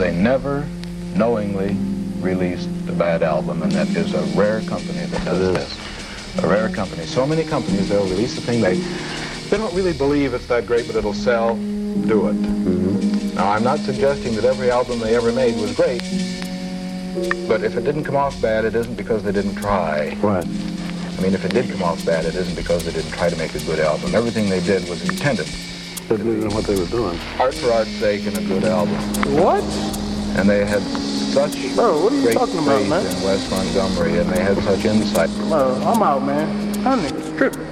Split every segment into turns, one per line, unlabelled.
they never knowingly released a bad album, and that is a rare company that does this. A rare company. So many companies, they'll release a thing they, they don't really believe it's that great, but it'll sell, do it.
Mm-hmm.
Now, I'm not suggesting that every album they ever made was great, but if it didn't come off bad, it isn't because they didn't try.
What?
I mean, if it did come off bad, it isn't because they didn't try to make a good album. Everything they did was intended.
They didn't know what they were doing.
Art for art's sake and a good album.
What?
And they had such
Bro, what are you
great
talking about,
faith
man?
in Wes Montgomery, and they had such insight.
Bro, I'm out, man. That nigga's tripping.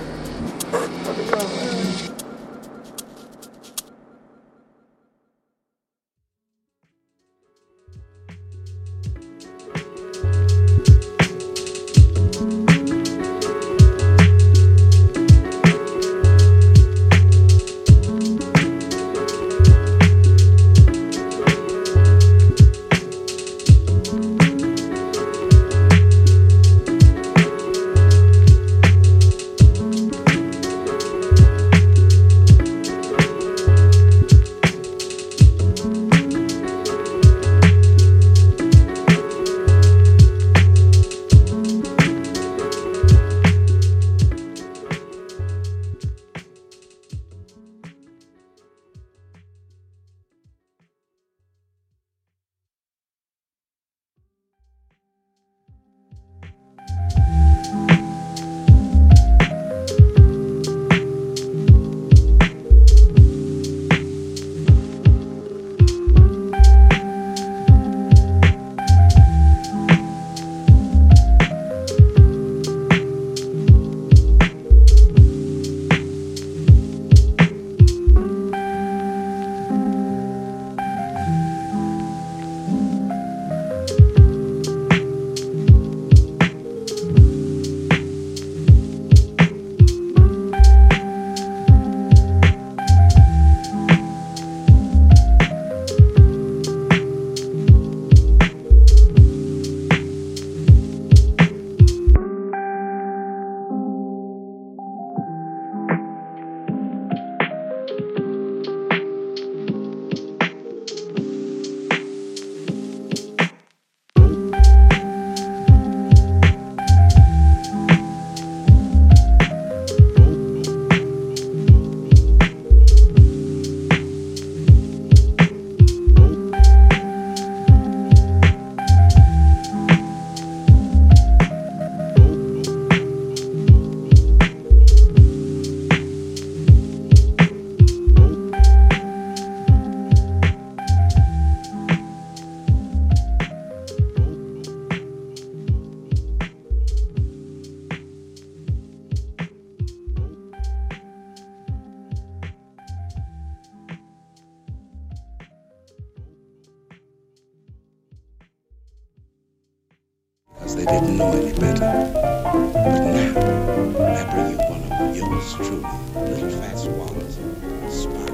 Because they didn't know any better. But now, I bring you one of yours truly, Little Fat Swallows, Spot.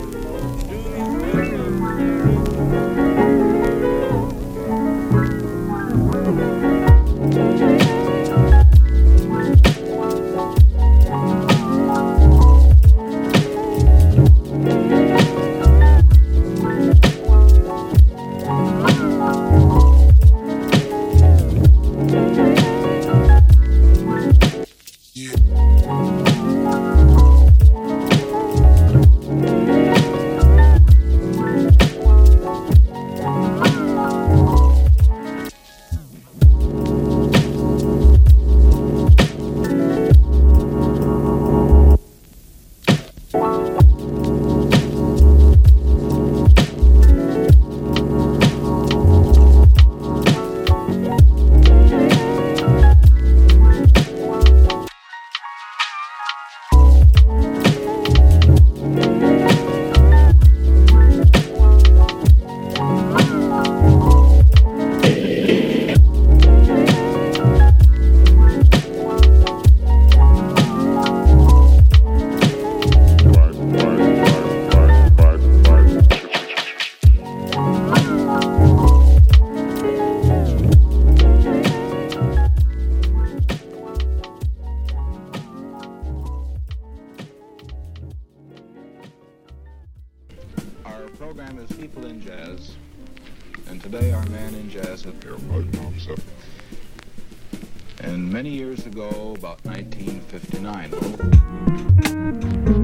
Today our man in jazz And many years ago, about 1959.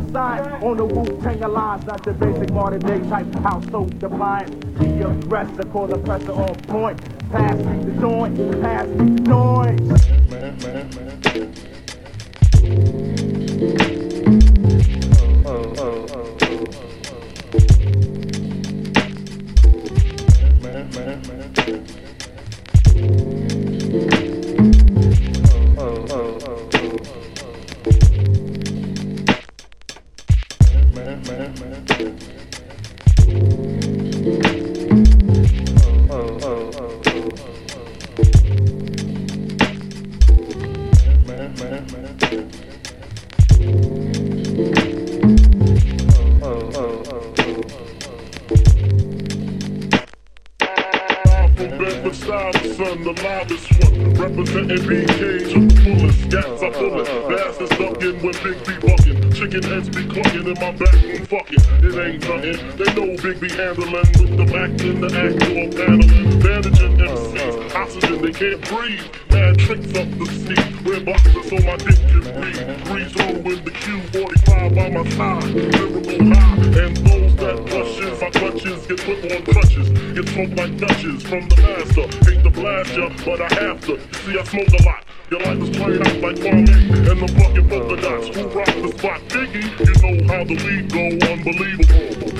Decide on the Wu-Tang lines, not the basic modern day type house so defiant. The aggressor, call the pressure on point. Pass me the joint, pass me the noise.
Bedford Stuyvesant, the sun, the loudest one. Representing BK to the fullest. Gas are fullest. Bass is ducking when Big B bucking. Chicken heads be clucking in my back room fucking. It ain't nothing. They know Big B handling with the Mac in the Acura paneling. Bandaging MCs. Oxygen, they can't breathe. Mad tricks up the seat. Wear boxes so my dick can breathe. Breeze on with the Q45 by my side. High. And those that crushes, my clutches get put on crutches. Get smoked like Dutches from the master. Hate to blast ya, but I have to. You see, I smoke a lot. Your life is played out like Kwame and the fucking polka dots. Who rock the spot? Biggie, you know how the lead go, unbelievable.